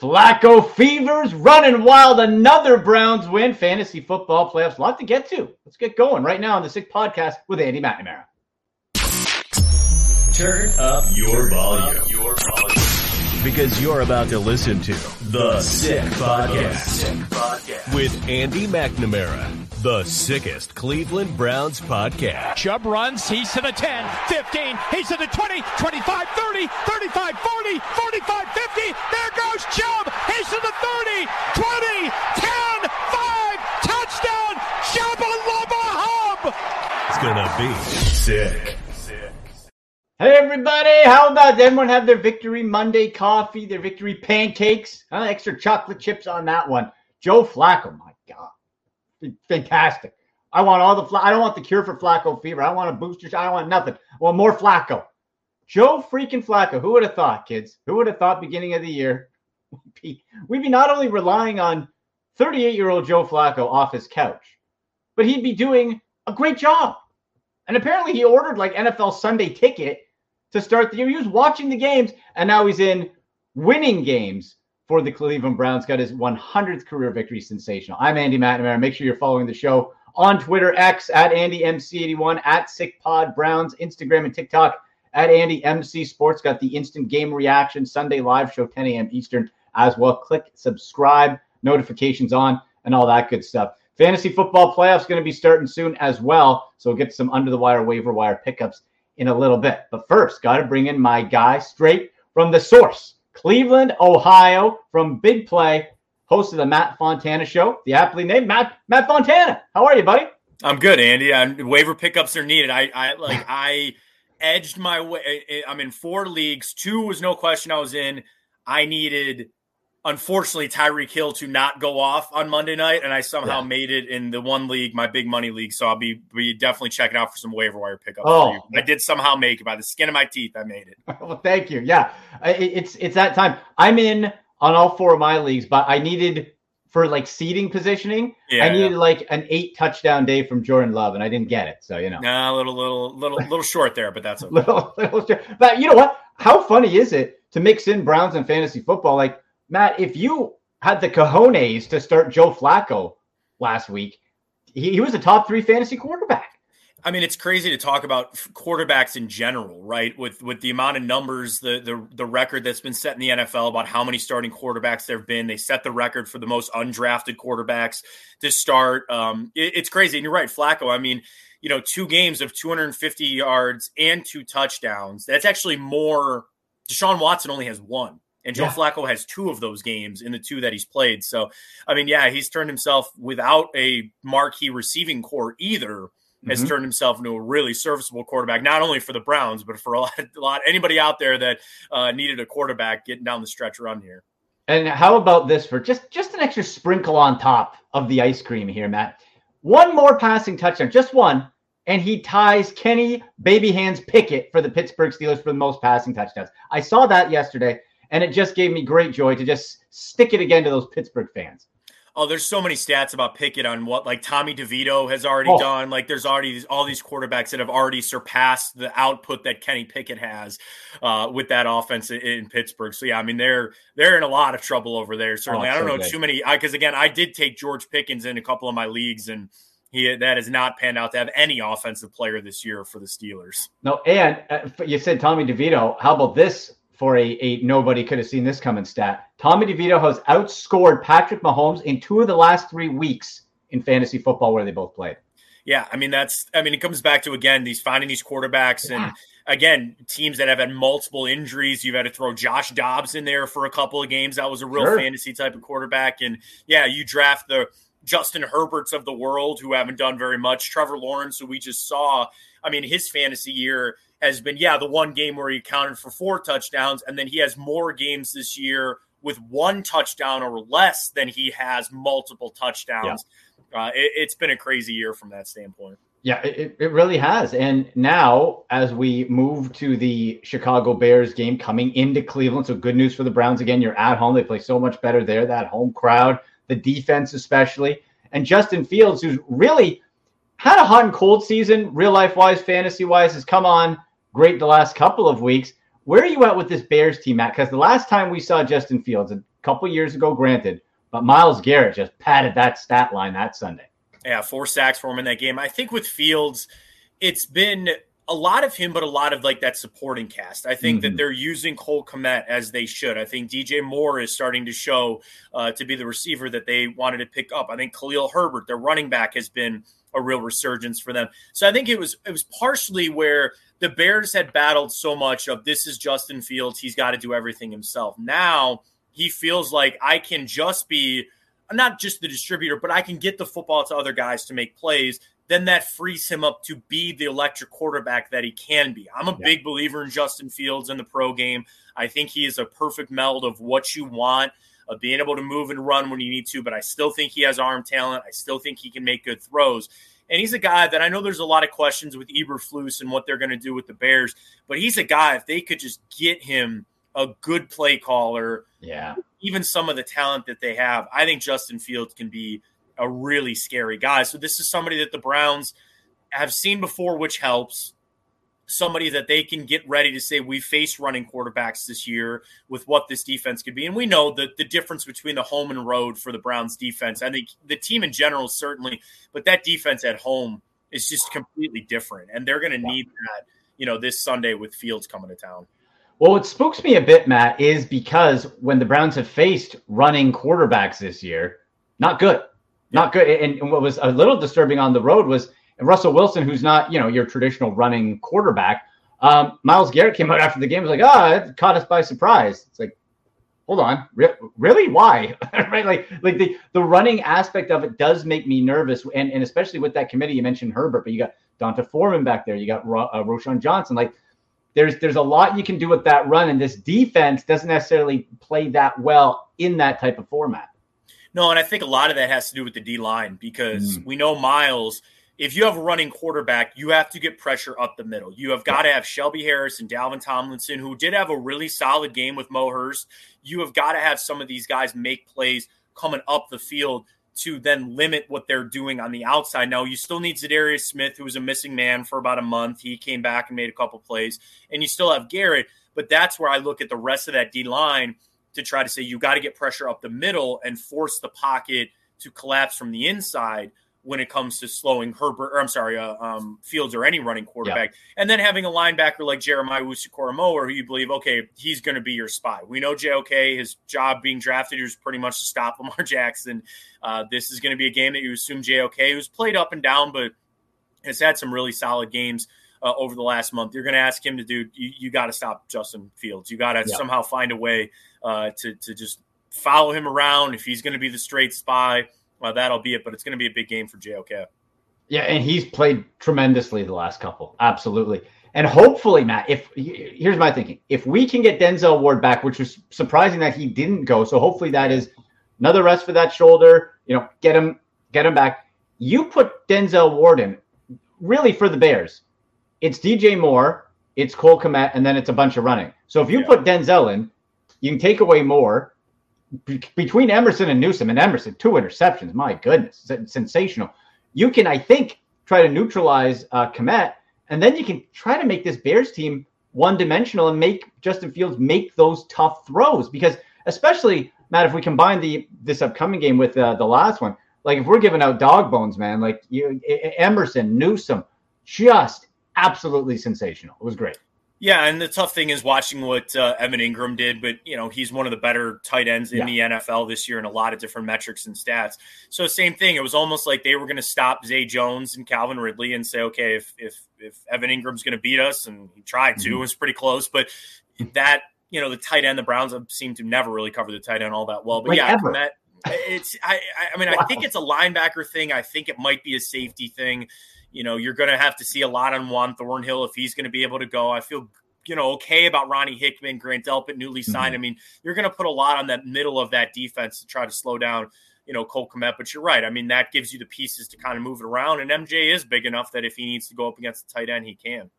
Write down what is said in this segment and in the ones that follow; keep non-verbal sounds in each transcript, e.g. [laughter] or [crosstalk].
Flacco Fever's running wild. Another Browns win. Fantasy football playoffs. A lot to get to. Let's get going right now on the Sick Podcast with Andy McNamara. Turn up your volume. Your volume. Because you're about to listen to The Sick Podcast with Andy McNamara. The sickest Cleveland Browns podcast. Chubb runs. He's to the 10, 15. He's to the 20, 25, 30, 35, 40, 45, 50. There goes Chubb. He's to the 30, 20, 10, 5. Touchdown. Chubb Lubba Hub. It's going to be sick. Hey everybody, how about everyone have their victory Monday coffee, their victory pancakes? Huh? Extra chocolate chips on that one. Joe Flacco, my God, fantastic. I want all the I don't want the cure for Flacco fever. I want a booster shot. I want nothing. I want more Flacco. Joe freaking Flacco. Who would have thought, kids? Who would have thought beginning of the year [laughs] we'd be not only relying on 38 year old Joe Flacco off his couch, but he'd be doing a great job. And apparently he ordered like NFL Sunday ticket to start the year. He was watching the games, and now he's in winning games for the Cleveland Browns. Got his 100th career victory. Sensational. I'm Andy McNamara. Make sure you're following the show on Twitter, X at AndyMC81, at SickPod Browns, Instagram and TikTok at AndyMC Sports. Got the instant game reaction Sunday live show, 10 a.m. Eastern as well. Click subscribe, notifications on, and all that good stuff. Fantasy football playoffs going to be starting soon as well. So we'll get some under the wire waiver wire pickups in a little bit. But first, got to bring in my guy straight from the source, Cleveland, Ohio, from Big Play, host of the Matt Fontana Show, the aptly named Matt Matt Fontana. How are you, buddy? I'm good, Andy. I'm, waiver pickups are needed. I, I like [laughs] I edged my way. I'm in four leagues. Two was no question I was in. I needed unfortunately Tyreek Hill to not go off on Monday night, and I somehow yeah. made it in the one league, my big money league. So I'll be be definitely checking out for some waiver wire pickups. Oh, I did somehow make it by the skin of my teeth. I made it. [laughs] well, thank you. Yeah, it's it's that time. I'm in on all four of my leagues, but I needed for like seating positioning. Yeah, I needed yeah. like an eight touchdown day from Jordan Love, and I didn't get it. So you know, nah, a little little little [laughs] little short there, but that's okay. little, little short. But you know what? How funny is it to mix in Browns and fantasy football? Like Matt, if you had the cojones to start Joe Flacco last week, he, he was a top three fantasy quarterback. I mean, it's crazy to talk about quarterbacks in general, right? With with the amount of numbers, the the the record that's been set in the NFL about how many starting quarterbacks there have been. They set the record for the most undrafted quarterbacks to start. Um, it, it's crazy, and you're right, Flacco. I mean, you know, two games of 250 yards and two touchdowns. That's actually more. Deshaun Watson only has one. And Joe yeah. Flacco has two of those games in the two that he's played. So, I mean, yeah, he's turned himself without a marquee receiving core either. Has mm-hmm. turned himself into a really serviceable quarterback, not only for the Browns, but for a [laughs] lot, a lot anybody out there that uh, needed a quarterback getting down the stretch run here. And how about this for just just an extra sprinkle on top of the ice cream here, Matt? One more passing touchdown, just one, and he ties Kenny Baby Hands Pickett for the Pittsburgh Steelers for the most passing touchdowns. I saw that yesterday. And it just gave me great joy to just stick it again to those Pittsburgh fans. Oh, there's so many stats about Pickett on what like Tommy DeVito has already oh. done. Like there's already these, all these quarterbacks that have already surpassed the output that Kenny Pickett has uh, with that offense in, in, Pittsburgh. So yeah, I mean they're they're in a lot of trouble over there. Certainly, oh, I don't so know good. too many because again, I did take George Pickens in a couple of my leagues and. He, that has not panned out to have any offensive player this year for the Steelers. No, and uh, you said Tommy DeVito. How about this for a, a nobody could have seen this coming stat. Tommy DeVito has outscored Patrick Mahomes in two of the last three weeks in fantasy football where they both played. Yeah, I mean that's I mean it comes back to again these finding these quarterbacks yeah. and again teams that have had multiple injuries. You've had to throw Josh Dobbs in there for a couple of games. That was a real sure. fantasy type of quarterback. And yeah, you draft the Justin Herberts of the world who haven't done very much. Trevor Lawrence, who we just saw. I mean, his fantasy year has been yeah the one game where he accounted for four touchdowns, and then he has more games this year with one touchdown or less than he has multiple touchdowns. Yeah uh, it, has been a crazy year from that standpoint. Yeah, it, it really has. And now, as we move to the Chicago Bears game coming into Cleveland, so good news for the Browns again. You're at home. They play so much better there, that home crowd, the defense, especially. And Justin Fields, who's really had a hot and cold season, real life wise, fantasy wise, has come on great the last couple of weeks. Where are you at with this Bears team, Matt? Because the last time we saw Justin Fields, a couple years ago, granted, but Myles Garrett just padded that stat line that Sunday. Yeah, four sacks for him in that game. I think with Fields, it's been a lot of him, but a lot of like that supporting cast. I think mm-hmm. that they're using Cole Kmet as they should. I think DJ Moore is starting to show uh, to be the receiver that they wanted to pick up. I think Khalil Herbert, their running back, has been a real resurgence for them. So I think it was it was partially where the Bears had battled so much of this is Justin Fields, he's got to do everything himself. Now he feels like I can just be not just the distributor, but I can get the football to other guys to make plays. Then that frees him up to be the electric quarterback that he can be. I'm a yeah. big believer in Justin Fields in the pro game. I think he is a perfect meld of what you want, of being able to move and run when you need to, but I still think he has arm talent. I still think he can make good throws. And he's a guy that I know there's a lot of questions with Eberflus and what they're going to do with the Bears, but he's a guy, if they could just get him – a good play caller. Yeah. Even some of the talent that they have, I think Justin Fields can be a really scary guy. So this is somebody that the Browns have seen before, which helps. Somebody that they can get ready to say we face running quarterbacks this year with what this defense could be, and we know that the difference between the home and road for the Browns defense. I think the team in general certainly, but that defense at home is just completely different, and they're going to need that. You know, this Sunday with Fields coming to town. Well, what spooks me a bit, Matt, is because when the Browns have faced running quarterbacks this year, not good, not good. And, what was a little disturbing on the road was Russell Wilson, who's not, you know, your traditional running quarterback. Um, Myles Garrett came out after the game was like, "Ah, oh, it caught us by surprise." It's like, hold on, Re- really? Why? [laughs] right? Like, like the the running aspect of it does make me nervous, and and especially with that committee you mentioned Herbert, but you got D'Onta Foreman back there, you got Ro- uh, Roschon Johnson, like there's there's a lot you can do with that run, and this defense doesn't necessarily play that well in that type of format. No, and I think a lot of that has to do with the D line because mm. we know Myles. If you have a running quarterback, you have to get pressure up the middle. You have got to have Shelby Harris and Dalvin Tomlinson, who did have a really solid game with Mo Hurst. You have got to have some of these guys make plays coming up the field to then limit what they're doing on the outside. Now, you still need Za'Darius Smith, who was a missing man for about a month. He came back and made a couple plays, and you still have Garrett. But that's where I look at the rest of that D line to try to say you got to get pressure up the middle and force the pocket to collapse from the inside when it comes to slowing Herbert, or I'm sorry, uh, um, Fields or any running quarterback. Yeah. And then having a linebacker like Jeremiah Owusu-Koramoah, who you believe, okay, he's going to be your spy. We know JOK, his job being drafted was pretty much to stop Lamar [laughs] Jackson. Uh, this is going to be a game that you assume JOK, who's played up and down, but has had some really solid games. Uh, over the last month, you're going to ask him to do. You, you got to stop Justin Fields. You got to yeah. somehow find a way uh, to to just follow him around. If he's going to be the straight spy, well, that'll be it. But it's going to be a big game for JOK. Yeah, and he's played tremendously the last couple. Absolutely. And hopefully, Matt, if here's my thinking. If we can get Denzel Ward back, which was surprising that he didn't go. So hopefully that is another rest for that shoulder, you know, get him get him back. You put Denzel Ward in really for the Bears. It's DJ Moore, it's Cole Kmet, and then it's a bunch of running. So if you yeah. put Denzel in, you can take away between Emerson and Newsome, and Emerson, two interceptions. My goodness, sensational. You can, I think, try to neutralize uh, Kmet, and then you can try to make this Bears team one dimensional and make Justin Fields make those tough throws. Because, especially, Matt, if we combine the this upcoming game with uh, the last one, like if we're giving out dog bones, man, like you, Emerson, Newsome, just absolutely sensational. It was great. Yeah, and the tough thing is watching what uh, Evan Engram did, but you know he's one of the better tight ends in yeah. the NFL this year in a lot of different metrics and stats. So same thing, it was almost like they were going to stop Zay Jones and Calvin Ridley and say, okay, if if if Evan Engram's going to beat us, and he tried to, mm-hmm. it was pretty close, but that you know the tight end, the Browns have seemed to never really cover the tight end all that well. But like yeah, Matt, it's I I mean wow. I think it's a linebacker thing. I think it might be a safety thing you know, you're going to have to see a lot on Juan Thornhill if he's going to be able to go. I feel, you know, okay about Ronnie Hickman, Grant Delpit, newly signed. Mm-hmm. I mean, you're going to put a lot on that middle of that defense to try to slow down, you know, Cole Kmet. But you're right. I mean, that gives you the pieces to kind of move it around. And MJ is big enough that if he needs to go up against the tight end, he can.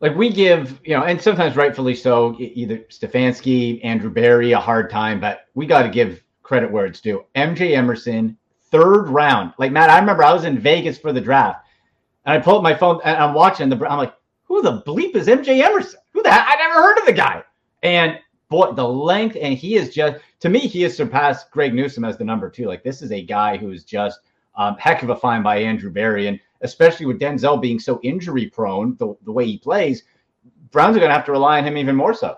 Like we give, you know, and sometimes rightfully so, either Stefanski, Andrew Berry, a hard time, but we got to give credit where it's due. MJ Emerson, third round. Like Matt, I remember I was in Vegas for the draft and I pull up my phone and I'm watching the. I'm like, who the bleep is MJ Emerson? Who the? I never heard of the guy. And boy, the length and he is just to me he has surpassed Greg Newsome as the number two. Like this is a guy who is just um, heck of a find by Andrew Berry, and especially with Denzel being so injury prone, the, the way he plays, Browns are going to have to rely on him even more so.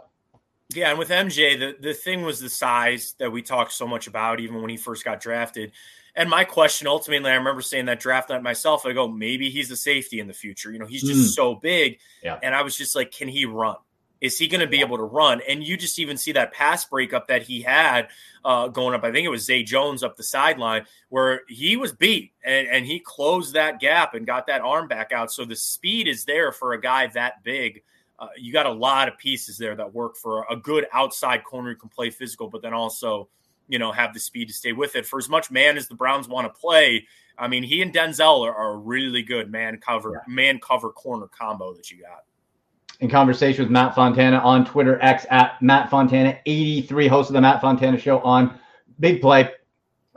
Yeah, and with MJ, the, the thing was the size that we talked so much about, even when he first got drafted. And my question ultimately, I remember saying that draft night myself. I go, maybe he's a safety in the future. You know, he's just mm. so big. Yeah. And I was just like, can he run? Is he going to be yeah. able to run? And you just even see that pass breakup that he had uh, going up. I think it was Zay Jones up the sideline where he was beat and, and he closed that gap and got that arm back out. So the speed is there for a guy that big. Uh, you got a lot of pieces there that work for a good outside corner who can play physical, but then also you know, have the speed to stay with it. For as much man as the Browns want to play, I mean, he and Denzel are, are a really good man cover, yeah. man cover corner combo that you got. In conversation with Matt Fontana on Twitter X at Matt Fontana 83, host of the Matt Fontana Show on Big Play.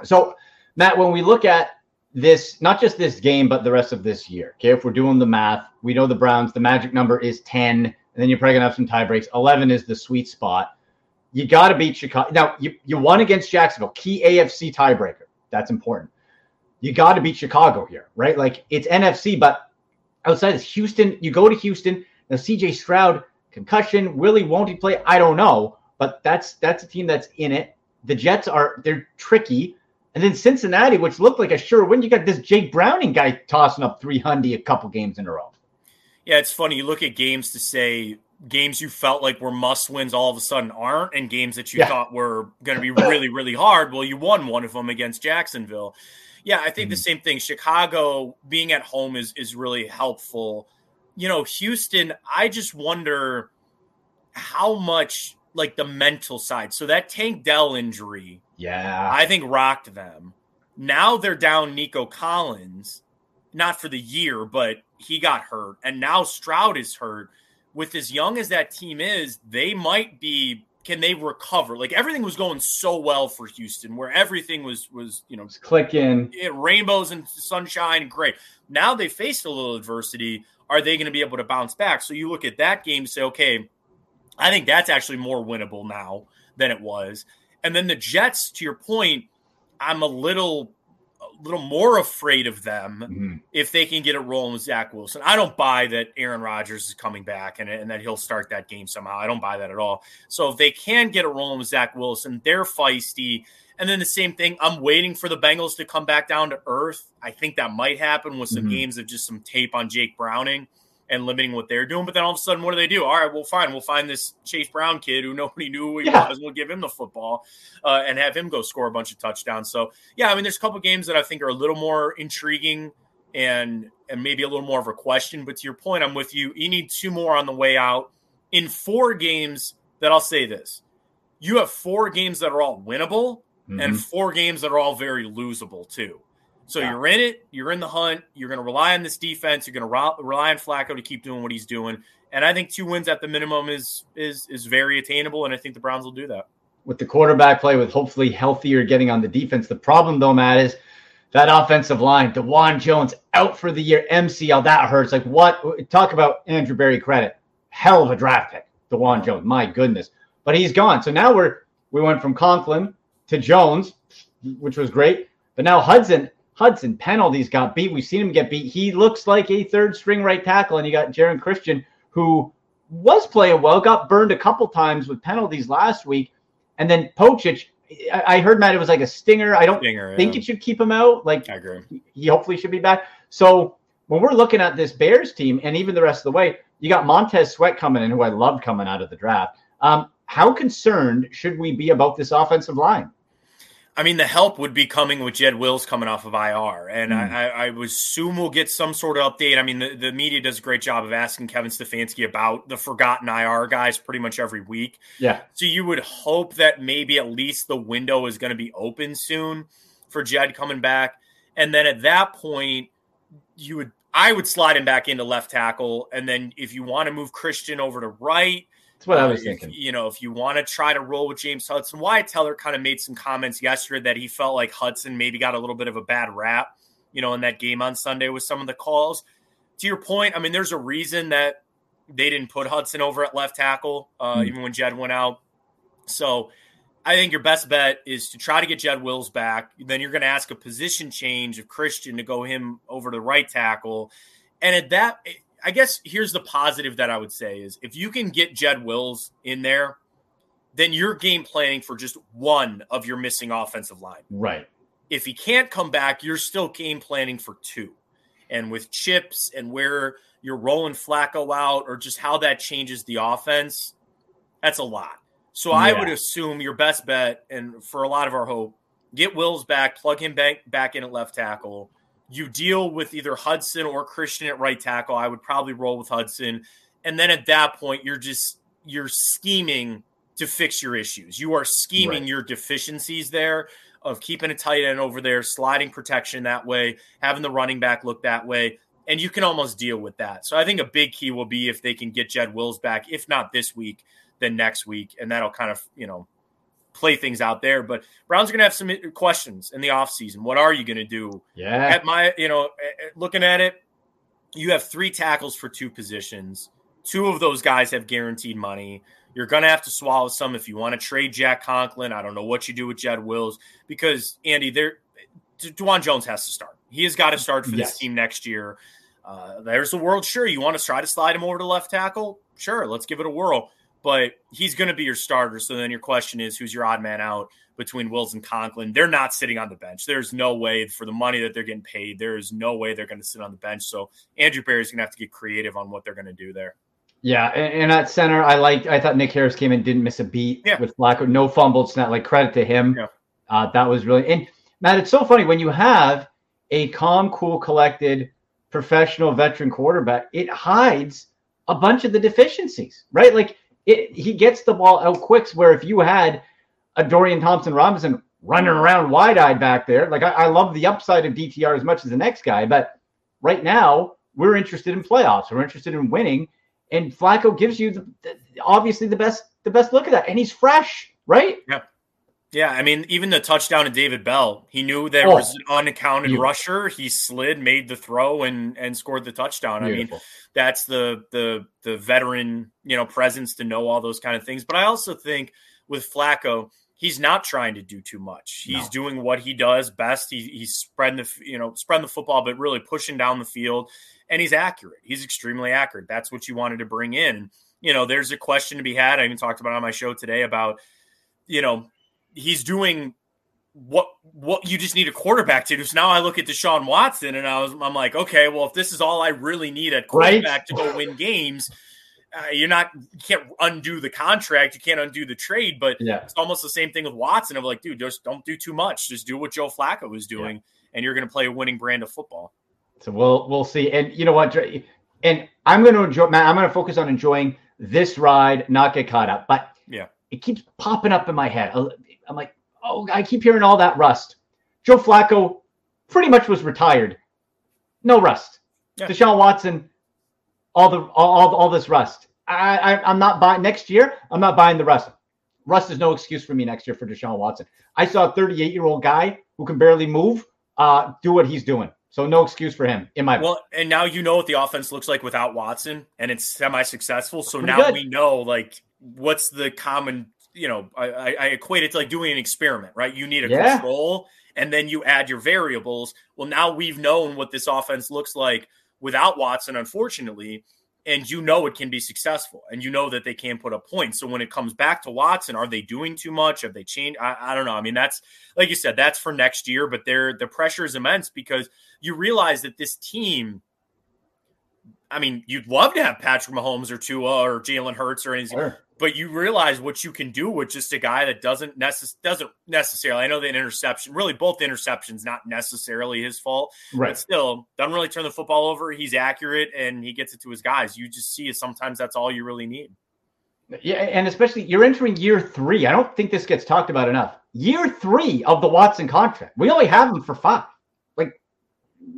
So, Matt, when we look at this, not just this game, but the rest of this year, okay, if we're doing the math, we know the Browns, the magic number is 10, and then you're probably to have some tie breaks. 11 is the sweet spot. You got to beat Chicago. Now, you, you won against Jacksonville, key AFC tiebreaker. That's important. You got to beat Chicago here, right? Like it's NFC, but outside this, Houston, you go to Houston. Now, CJ Stroud, concussion, Willie, won't he play? I don't know, but that's that's a team that's in it. The Jets are they're tricky. And then Cincinnati, which looked like a sure win, you got this Jake Browning guy tossing up 300 a couple games in a row. Yeah, it's funny. You look at games to say games you felt like were must wins all of a sudden aren't, and games that you yeah. thought were going to be really, really hard. Well, you won one of them against Jacksonville. Yeah, I think mm-hmm. the same thing. Chicago being at home is is really helpful. You know, Houston, I just wonder how much like the mental side. So that Tank Dell injury, yeah, I think rocked them. Now they're down Nico Collins, not for the year, but he got hurt, and now Stroud is hurt with as young as that team is, they might be can they recover? Like everything was going so well for Houston, where everything was was you know clicking, rainbows and sunshine, great. Now they faced a little adversity. Are they going to be able to bounce back? So you look at that game, and say, okay, I think that's actually more winnable now than it was. And then the Jets, to your point, I'm a little little more afraid of them mm-hmm. if they can get a rolling with Zach Wilson. I don't buy that Aaron Rodgers is coming back and, and that he'll start that game somehow. I don't buy that at all. So if they can get a rolling with Zach Wilson, they're feisty. And then the same thing, I'm waiting for the Bengals to come back down to earth. I think that might happen with some mm-hmm. games of just some tape on Jake Browning and limiting what they're doing. But then all of a sudden, what do they do? All right, well, fine. We'll find this Chase Brown kid who nobody knew who he yeah. was. We'll give him the football uh, and have him go score a bunch of touchdowns. So, yeah, I mean, there's a couple games that I think are a little more intriguing and and maybe a little more of a question. But to your point, I'm with you. You need two more on the way out. In four games, that I'll say this: you have four games that are all winnable, mm-hmm. and four games that are all very losable too. So yeah. you're in it, you're in the hunt, you're going to rely on this defense, you're going to rely on Flacco to keep doing what he's doing. And I think two wins at the minimum is is is very attainable and I think the Browns will do that. With the quarterback play with hopefully healthier getting on the defense. The problem though, Matt, is that offensive line, Dawand Jones out for the year, MCL, that hurts. Like what talk about Andrew Berry credit. Hell of a draft pick, Dawand Jones. My goodness. But he's gone. So now we're we went from Conklin to Jones, which was great. But now Hudson, Hudson penalties got beat. We've seen him get beat. He looks like a third string right tackle, and you got Geron Christian, who was playing well, got burned a couple times with penalties last week. And then Pocic, I, I heard Matt, it was like a stinger. I don't Stinger, think yeah. it should keep him out. Like I agree. he hopefully should be back. So when we're looking at this Bears team and even the rest of the way, you got Montez Sweat coming in, who I loved coming out of the draft. Um, how concerned should we be about this offensive line? I mean, the help would be coming with Jed Wills coming off of IR, and Mm. I, I, I would assume we'll get some sort of update. I mean, the, the media does a great job of asking Kevin Stefanski about the forgotten IR guys pretty much every week. Yeah. So you would hope that maybe at least the window is going to be open soon for Jed coming back, and then at that point, you would I would slide him back into left tackle, and then if you want to move Christian over to right, That's what I uh, was thinking. you know, if you want to try to roll with James Hudson, Wyatt Teller kind of made some comments yesterday that he felt like Hudson maybe got a little bit of a bad rap, you know, in that game on Sunday with some of the calls. To your point, I mean, there's a reason that they didn't put Hudson over at left tackle, uh, Hmm. even when Jed went out. So I think your best bet is to try to get Jed Wills back. Then you're going to ask a position change of Christian to go him over to right tackle. And at that, I guess here's the positive that I would say is if you can get Jed Wills in there, then you're game planning for just one of your missing offensive line. Right. If he can't come back, you're still game planning for two. And with chips and where you're rolling Flacco out or just how that changes the offense, that's a lot. So I would assume your best bet, and for a lot of our hope, get Wills back, plug him back, back in at left tackle. You deal with either Hudson or Christian at right tackle. I would probably roll with Hudson. And then at that point, you're just you're scheming to fix your issues. You are scheming Right. your deficiencies there of keeping a tight end over there, sliding protection that way, having the running back look that way, and you can almost deal with that. So I think a big key will be if they can get Jed Wills back, if not this week, then next week, and that'll kind of you know play things out there. But Browns are going to have some questions in the offseason. What are you going to do? Yeah. At my, you know, looking at it, you have three tackles for two positions. Two of those guys have guaranteed money. You're going to have to swallow some if you want to trade Jack Conklin. I don't know what you do with Jed Wills because Andy, there, Dawand Jones has to start. He has got to start for this Yes. team next year. Uh, there's the world. Sure, you want to try to slide him over to left tackle? Sure, let's give it a whirl. But he's going to be your starter. So then your question is, who's your odd man out between Wills and Conklin? They're not sitting on the bench. There's no way for the money that they're getting paid. There is no way they're going to sit on the bench. So Andrew Berry's going to have to get creative on what they're going to do there. Yeah, and, at center, I liked. I thought Nick Harris came in, didn't miss a beat Yeah. with Flacco, no fumbled snap. Like credit to him. Yeah. Uh, that was really. And Matt, it's so funny when you have a calm, cool, collected, professional veteran quarterback. It hides a bunch of the deficiencies, right? Like it, he gets the ball out quick. Where if you had a Dorian Thompson Robinson running around wide eyed back there, like I, I love the upside of DTR as much as the next guy, but right now we're interested in playoffs. We're interested in winning, and Flacco gives you the, the obviously the best the best look at that, and he's fresh, right? Yeah, I mean, even the touchdown to David Bell, he knew there Oh, was an unaccounted beautiful. rusher. He slid, made the throw, and and scored the touchdown. I mean, that's the the the veteran you know presence to know all those kind of things. But I also think with Flacco, he's not trying to do too much. He's No. doing what he does best. He, he's spreading the you know spreading the football, but really pushing down the field, and he's accurate. He's extremely accurate. That's what you wanted to bring in. You know, there's a question to be had. I even talked about it on my show today about you know he's doing what what you just need a quarterback to do. So now I look at Deshaun Watson and I was I'm like, okay, well if this is all I really need at quarterback to go win games, uh, you're not you can't undo the contract, you can't undo the trade, but Yeah. it's almost the same thing with Watson of like, dude, just don't do too much, just do what Joe Flacco was doing, and you're going to play a winning brand of football. So we'll we'll see. And you know what? Dre- And I'm going to enjoy. Matt, I'm going to focus on enjoying this ride, not get caught up. But Yeah. it keeps popping up in my head. I'm like, oh, I keep hearing all that rust. Joe Flacco pretty much was retired. No rust. Yeah. Deshaun Watson, all the all all, all this rust. I, I I'm not buying next year. I'm not buying the rust. Rust is no excuse for me next year for Deshaun Watson. I saw a 38 year old guy who can barely move uh, do what he's doing. So no excuse for him in my Well, and now you know what the offense looks like without Watson, and it's semi-successful. So Pretty now good. we know like what's the common. You know, I, I, I equate it to like doing an experiment, right? You need a Yeah. control, and then you add your variables. Well, now we've known what this offense looks like without Watson, unfortunately, and you know it can be successful and you know that they can put up points. So when it comes back to Watson, are they doing too much? Have they changed? I, I don't know. I mean, that's like you said, that's for next year, but they're the pressure is immense because you realize that this team. I mean, you'd love to have Patrick Mahomes or Tua or Jalen Hurts or anything, sure but you realize what you can do with just a guy that doesn't necess- doesn't necessarily. I know that interception, really both interceptions, not necessarily his fault, right? But still, doesn't really turn the football over. He's accurate and he gets it to his guys. You just see. Sometimes that's all you really need. Yeah, and especially you're entering year three. I don't think this gets talked about enough. Year three of the Watson contract. We only have him for five. Like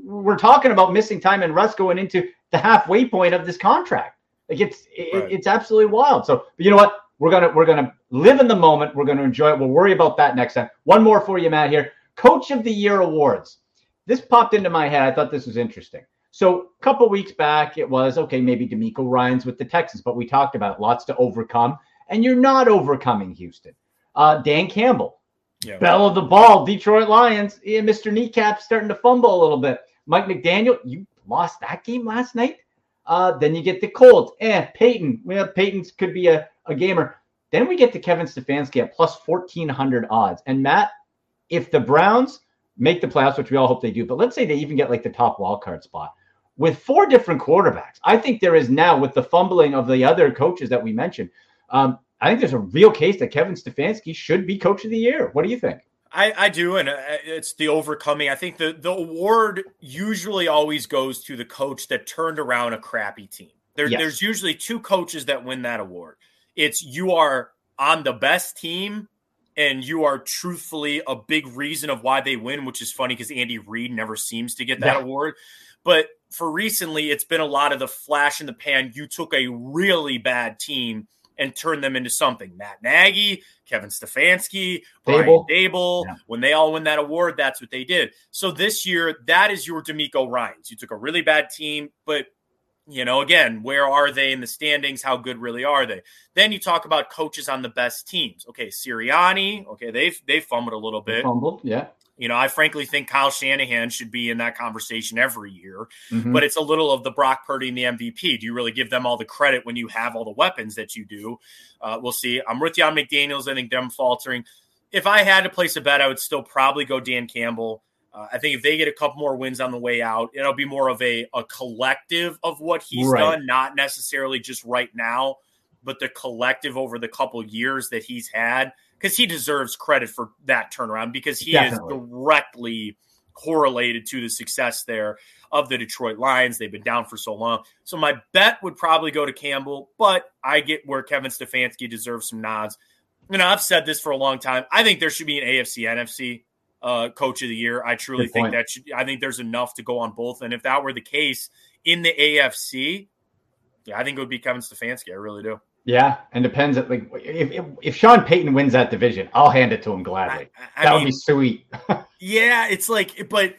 we're talking about missing time and Russ going into the halfway point of this contract. Like it's right. it's absolutely wild. So, but you know what? We're gonna we're gonna live in the moment. We're gonna enjoy it. We'll worry about that next time. One more for you, Matt. Here, Coach of the Year awards. This popped into my head. I thought this was interesting. So a couple weeks back, it was okay. Maybe DeMeco Ryans with the Texans, but we talked about lots to overcome, and you're not overcoming Houston. Uh, Dan Campbell, yeah. bell of the ball, Detroit Lions. Yeah, Mr. Kneecap starting to fumble a little bit. Mike McDaniel, you lost that game last night. Uh, then you get the Colts. Eh, Peyton. Well, Peyton's could be a, a gamer. Then we get to Kevin Stefanski at plus 1,400 odds. And Matt, if the Browns make the playoffs, which we all hope they do, but let's say they even get like the top wild card spot with four different quarterbacks, I think there is now with the fumbling of the other coaches that we mentioned. Um, I think there's a real case that Kevin Stefanski should be coach of the year. What do you think? I, I do, and uh, it's the overcoming. I think the the award usually always goes to the coach that turned around a crappy team. There, yes. There's usually two coaches that win that award. It's you are on the best team, and you are truthfully a big reason of why they win, which is funny because Andy Reid never seems to get that yeah. award. But for recently, it's been a lot of the flash in the pan. You took a really bad team and turn them into something. Matt Nagy, Kevin Stefanski, Brian Daboll, yeah. when they all win that award, that's what they did. So this year, that is your DeMeco Ryans. You took a really bad team, but you know, again, where are they in the standings? How good really are they? Then you talk about coaches on the best teams. Okay, Sirianni. Okay, they've they fumbled a little bit. Fumbled, yeah. You know, I frankly think Kyle Shanahan should be in that conversation every year, mm-hmm. but it's a little of the Brock Purdy and the MVP. Do you really give them all the credit when you have all the weapons that you do? Uh, we'll see. I'm with you on McDaniels. I think them faltering. If I had to place a bet, I would still probably go Dan Campbell. Uh, I think if they get a couple more wins on the way out, it'll be more of a, a collective of what he's right. done, not necessarily just right now, but the collective over the couple years that he's had because he deserves credit for that turnaround because he Definitely. is directly correlated to the success there of the Detroit Lions. They've been down for so long. So my bet would probably go to Campbell, but I get where Kevin Stefanski deserves some nods. You know, I've said this for a long time. I think there should be an AFC NFC uh, coach of the year. I truly think that should I think there's enough to go on both. And if that were the case in the AFC, yeah, I think it would be Kevin Stefanski. I really do. Yeah, and depends. At, like if, if, if Sean Payton wins that division, I'll hand it to him gladly. I, I that mean, would be sweet. [laughs] yeah, it's like, but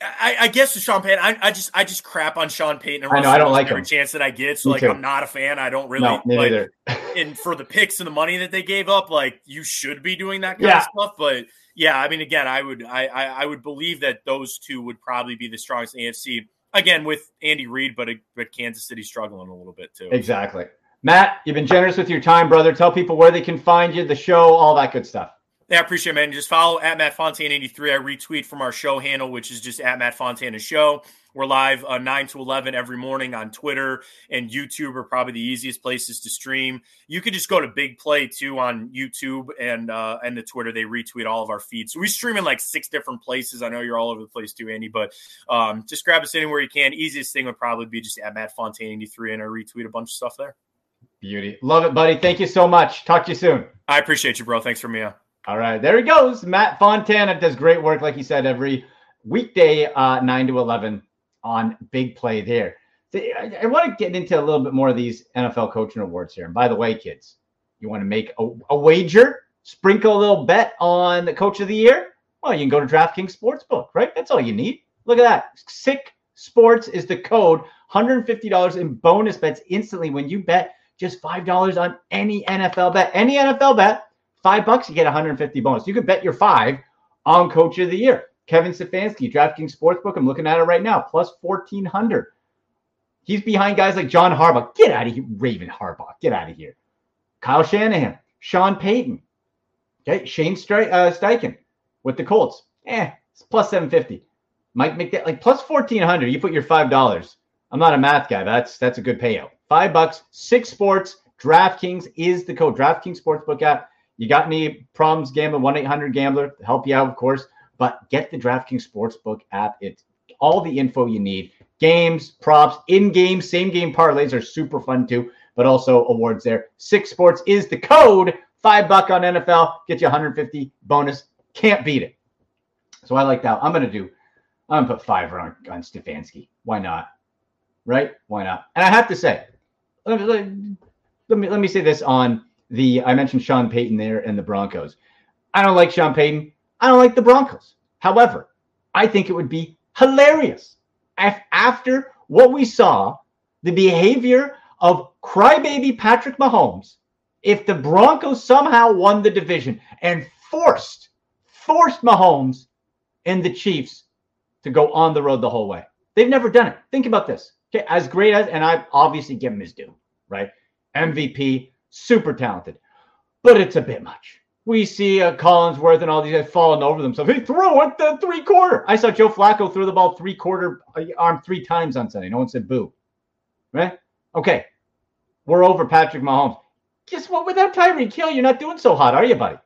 I, I guess with Sean Payton, I, I, just I just crap on Sean Payton. And I know I don't like every him. chance that I get. So Me like too. I'm not a fan. I don't really. No, like, [laughs] and for the picks and the money that they gave up, like you should be doing that kind yeah. of stuff. But yeah, I mean, again, I would I, I, I would believe that those two would probably be the strongest AFC. Again, with Andy Reid, but but Kansas City struggling a little bit too. Exactly. Matt, you've been generous with your time, brother. Tell people where they can find you, the show, all that good stuff. Yeah, I appreciate it, man. Just follow at Matt Fontana 83. I retweet from our show handle, which is just at Matt Fontana Show. We're live uh, 9 to 11 every morning on Twitter and YouTube are probably the easiest places to stream. You could just go to Big Play too on YouTube and uh, and the Twitter. They retweet all of our feeds. So we stream in like six different places. I know you're all over the place too, Andy, but um, just grab us anywhere you can. Easiest thing would probably be just at Matt Fontana 83 and I retweet a bunch of stuff there. Beauty. Love it, buddy. Thank you so much. Talk to you soon. I appreciate you, bro. Thanks for me. All right. There he goes. Matt Fontana does great work, like he said, every weekday, uh, 9 to 11 on Big Play there. I, I want to get into a little bit more of these NFL coaching awards here. And by the way, kids, you want to make a, a wager, sprinkle a little bet on the coach of the year? Well, you can go to DraftKings Sportsbook, right? That's all you need. Look at that. Sick Sports is the code. $150 in bonus bets instantly when you bet just $5 on any NFL bet. Any NFL bet, five bucks, you get 150 bonus. You could bet your five on coach of the year. Kevin Stefanski, DraftKings Sportsbook. I'm looking at it right now, plus 1400. He's behind guys like John Harbaugh. Get out of here, Raven Harbaugh. Get out of here. Kyle Shanahan, Sean Payton, okay, Shane Stri- uh, Steichen with the Colts. Eh, it's plus 750. Mike McDaniel, like plus 1400. You put your $5. I'm not a math guy, that's that's a good payout. Five bucks, Sick Sports. DraftKings is the code. DraftKings Sportsbook app. You got any problems gambling? 1 800 Gambler help you out, of course. But get the DraftKings Sportsbook app. It's all the info you need. Games, props, in game, same game parlays are super fun too, but also awards there. Sick Sports is the code. Five buck on NFL, get you 150 bonus. Can't beat it. So I like that. I'm gonna do. I'm gonna put five on on Stefanski. Why not? Right? Why not? And I have to say, let me let me, say this on the. I mentioned Sean Payton there and the Broncos. I don't like Sean Payton. I don't like the Broncos. However, I think it would be hilarious if after what we saw, the behavior of crybaby Patrick Mahomes, if the Broncos somehow won the division and forced forced Mahomes and the Chiefs to go on the road the whole way. They've never done it. Think about this. Okay, as great as and I obviously give him his due, right? MVP, super talented, but it's a bit much. We see uh, Collinsworth and all these guys falling over themselves. He threw it the three quarter. I saw Joe Flacco throw the ball three quarter uh, arm three times on Sunday. No one said boo. Right? Okay. We're over Patrick Mahomes. Guess what? Without Tyreek Hill, you're not doing so hot, are you, buddy?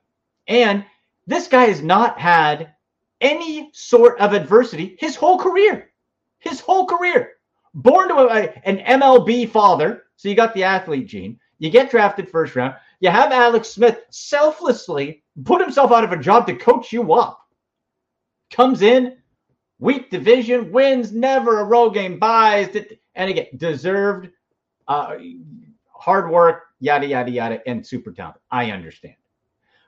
And this guy has not had any sort of adversity his whole career. His whole career. Born to a, an MLB father, so you got the athlete gene. You get drafted first round. You have Alex Smith selflessly put himself out of a job to coach you up. Comes in, weak division, wins, never a road game, buys, and again, deserved, uh, hard work, yada, yada, yada, and super talented. I understand.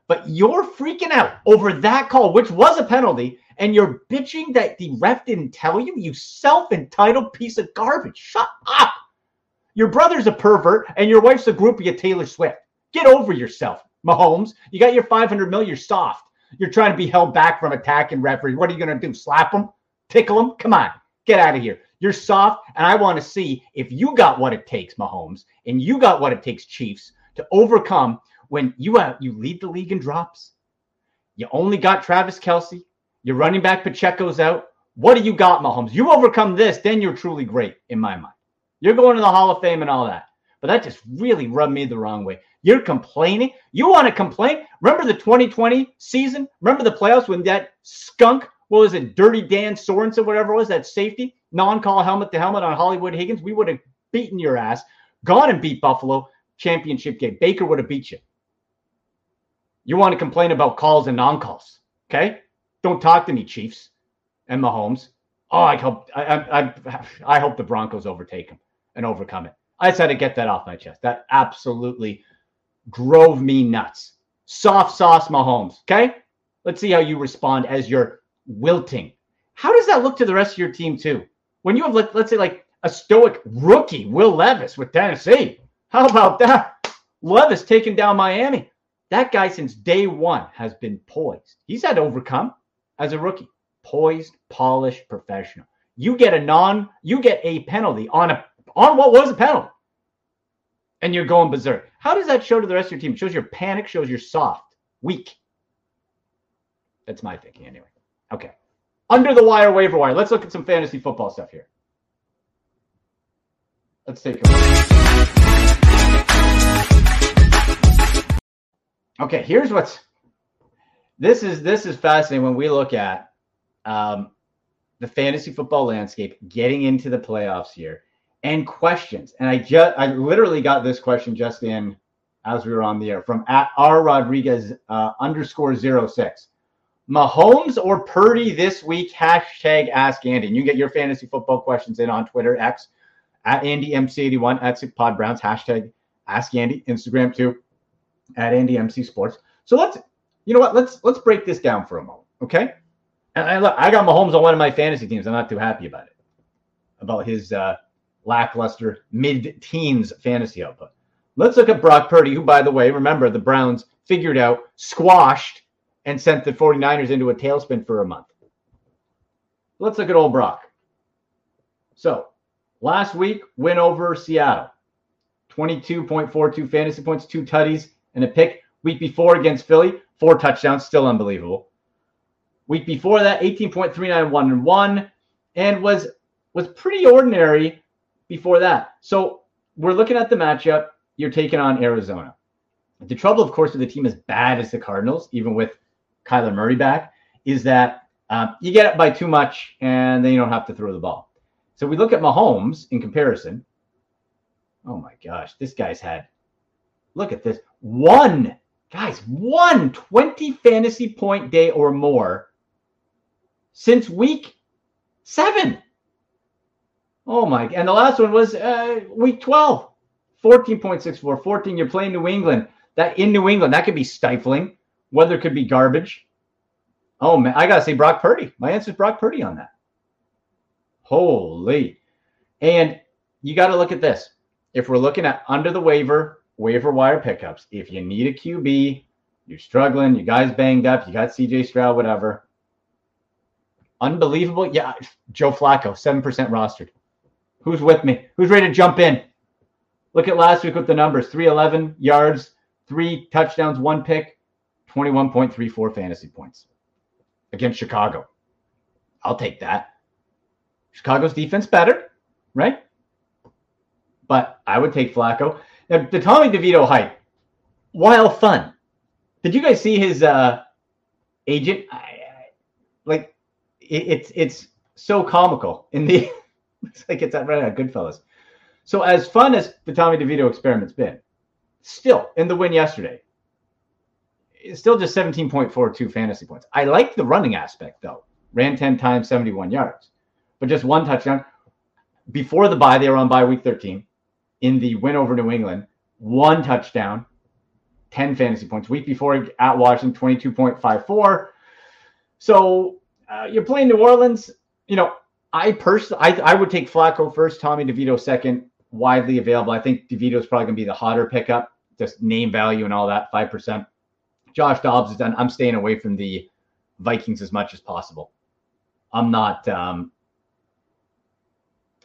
But you're freaking out over that call, which was a penalty, and you're bitching that the ref didn't tell you, you self entitled piece of garbage. Shut up. Your brother's a pervert, and your wife's a groupie of Taylor Swift. Get over yourself, Mahomes. You got your 500 mil, you're soft. You're trying to be held back from attacking referees. What are you going to do? Slap them? Tickle them? Come on, get out of here. You're soft, and I want to see if you got what it takes, Mahomes, and you got what it takes, Chiefs, to overcome when you have you lead the league in drops. You only got Travis Kelce. Your running back Pacheco's out. What do you got, Mahomes? You overcome this, then you're truly great in my mind. You're going to the Hall of Fame and all that. But that just really rubbed me the wrong way. You're complaining. You want to complain? Remember the 2020 season? Remember the playoffs when that skunk, what was it, Dirty Dan Sorensen, whatever it was, that safety, non-call helmet to helmet on Hollywood Higgins? We would have beaten your ass, gone and beat Buffalo championship game. Baker would have beat you. You want to complain about calls and non-calls, okay? Don't talk to me, Chiefs and Mahomes. Oh, I hope I, I, I hope the Broncos overtake him and overcome it. I just had to get that off my chest. That absolutely drove me nuts. Soft sauce Mahomes. Okay. Let's see how you respond as you're wilting. How does that look to the rest of your team, too? When you have, let, let's say, like a stoic rookie, Will Levis with Tennessee. How about that? Levis taking down Miami. That guy, since day one, has been poised. He's had to overcome as a rookie. Poised, polished, professional. You get a non, you get a penalty on a on what was a penalty, and you're going berserk. How does that show to the rest of your team? It shows your panic, shows you're soft, weak. That's my thinking, anyway. Okay. Under the wire, waiver wire. Let's look at some fantasy football stuff here. Let's take a look. Okay, here's what's this is this is fascinating when we look at um, the fantasy football landscape getting into the playoffs here and questions. And I just I literally got this question just in as we were on the air from at R Rodriguez uh, underscore zero six. Mahomes or Purdy this week? Hashtag Ask Andy. And you can get your fantasy football questions in on Twitter, X at Andy MC81 at Sick Pod Browns. Hashtag Ask Andy. Instagram too at Andy MC Sports. So let's, you know what? Let's let's break this down for a moment, okay? And I look, I got Mahomes on one of my fantasy teams. I'm not too happy about it, about his uh, lackluster mid-teens fantasy output. Let's look at Brock Purdy, who, by the way, remember the Browns figured out, squashed, and sent the 49ers into a tailspin for a month. Let's look at old Brock. So Last week, win over Seattle. 22.42 fantasy points, two tutties, and a pick. Week before against Philly, four touchdowns, still unbelievable. Week before that, 18.39, one and one, and was was pretty ordinary before that. So we're looking at the matchup. You're taking on Arizona. The trouble, of course, with a team as bad as the Cardinals, even with Kyler Murray back, is that um, you get it by too much and then you don't have to throw the ball. So we look at Mahomes in comparison. Oh my gosh, this guy's had, look at this, one, guys, one 20 fantasy point day or more since week seven. Oh my, and the last one was uh, week 12, 14.64, 14. You're playing New England. That in New England, that could be stifling. Weather could be garbage. Oh man, I gotta say Brock Purdy. My answer is Brock Purdy on that. Holy. And you got to look at this. If we're looking at under the waiver, waiver wire pickups, if you need a QB, you're struggling, you guys banged up, you got CJ Stroud, whatever. Unbelievable. Yeah, Joe Flacco, 7% rostered. Who's with me? Who's ready to jump in? Look at last week with the numbers 311 yards, three touchdowns, one pick, 21.34 fantasy points against Chicago. I'll take that. Chicago's defense better, right? But I would take Flacco. Now, the Tommy DeVito hype, while fun. Did you guys see his uh, agent? I, I, like, it, it's it's so comical in the. [laughs] it's like it's right out Goodfellas. So as fun as the Tommy DeVito experiment's been, still in the win yesterday, it's still just 17.42 fantasy points. I like the running aspect though. Ran 10 times, 71 yards but just one touchdown. Before the bye, they were on bye week 13. In the win over New England, one touchdown, 10 fantasy points. Week before at Washington, 22.54. So uh, you're playing New Orleans. You know, I personally, I, I would take Flacco first, Tommy DeVito second, widely available. I think DeVito is probably going to be the hotter pickup, just name value and all that, 5%. Josh Dobbs is done. I'm staying away from the Vikings as much as possible. I'm not um,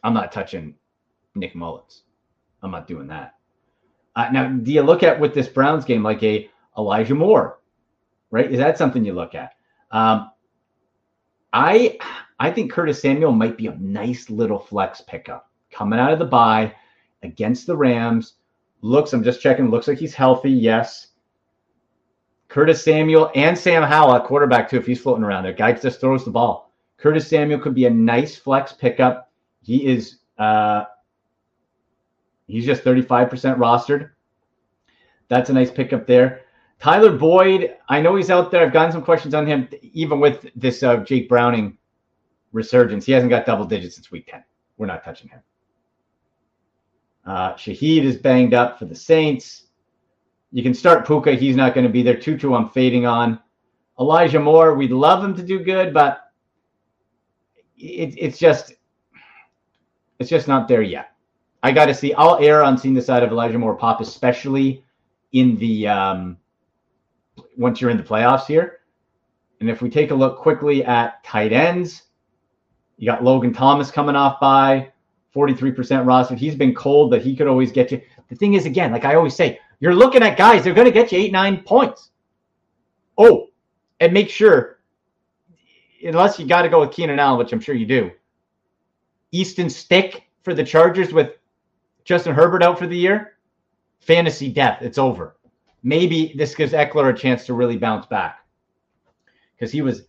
I'm not touching Nick Mullens. I'm not doing that. Uh, now, do you look at with this Browns game like a Elijah Moore, right? Is that something you look at? Um, I I think Curtis Samuel might be a nice little flex pickup coming out of the bye against the Rams. Looks, I'm just checking. Looks like he's healthy. Yes. Curtis Samuel and Sam Howell, quarterback too, if he's floating around there. Guy just throws the ball. Curtis Samuel could be a nice flex pickup. He is uh, he's just 35% rostered. That's a nice pickup there. Tyler Boyd, I know he's out there. I've gotten some questions on him, even with this uh, Jake Browning resurgence. He hasn't got double digits since week 10. We're not touching him. Uh, Shaheed is banged up for the Saints. You can start Puka. He's not going to be there. Tutu, I'm fading on. Elijah Moore, we'd love him to do good, but it, it's just it's just not there yet. I got to see. I'll err on seeing the side of Elijah Moore pop, especially in the um, once you're in the playoffs here. And if we take a look quickly at tight ends, you got Logan Thomas coming off bye 43% roster. He's been cold, but he could always get you. The thing is, again, like I always say, you're looking at guys, they're going to get you eight, nine points. Oh, and make sure, unless you got to go with Keenan Allen, which I'm sure you do, Easton Stick for the Chargers with Justin Herbert out for the year, fantasy death. It's over. Maybe this gives Ekeler a chance to really bounce back because he was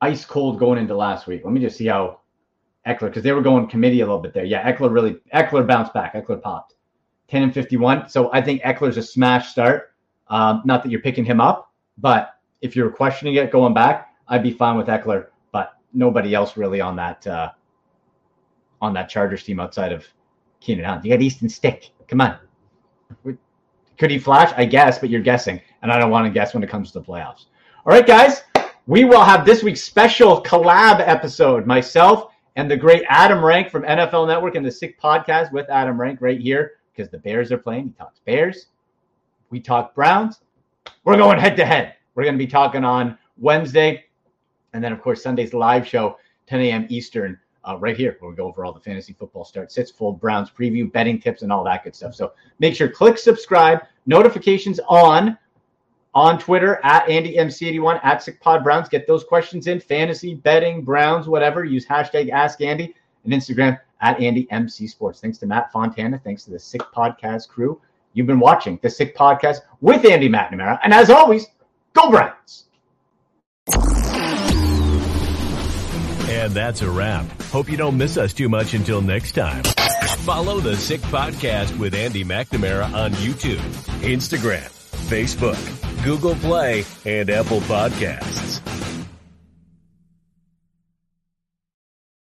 ice cold going into last week. Let me just see how Ekeler, because they were going committee a little bit there. Yeah, Ekeler really, Ekeler bounced back. Ekeler popped 10 and 51. So I think Ekeler's a smash start. Um, not that you're picking him up, but if you're questioning it going back, I'd be fine with Ekeler, but nobody else really on that uh, on that Chargers team outside of Keenan Allen. You got Easton Stick. Come on. Could he flash? I guess, but you're guessing. And I don't want to guess when it comes to the playoffs. All right, guys. We will have this week's special collab episode. Myself and the great Adam Rank from NFL Network and the Sick Podcast with Adam Rank right here because the Bears are playing. He talks Bears. We talk Browns. We're going head to head. We're going to be talking on Wednesday. And then, of course, Sunday's live show, 10 a.m. Eastern uh, right here where we go over all the fantasy football start sits, full Browns preview, betting tips, and all that good stuff. So make sure click subscribe, notifications on on Twitter at AndyMC81 at SickPod Browns. Get those questions in fantasy, betting, Browns, whatever. Use hashtag Ask Andy and Instagram at AndyMC Sports. Thanks to Matt Fontana. Thanks to the Sick Podcast crew. You've been watching the Sick Podcast with Andy McNamara. And as always, go Browns. And that's a wrap. Hope you don't miss us too much until next time. Follow the Sick Podcast with Andy McNamara on YouTube, Instagram, Facebook, Google Play, and Apple Podcasts.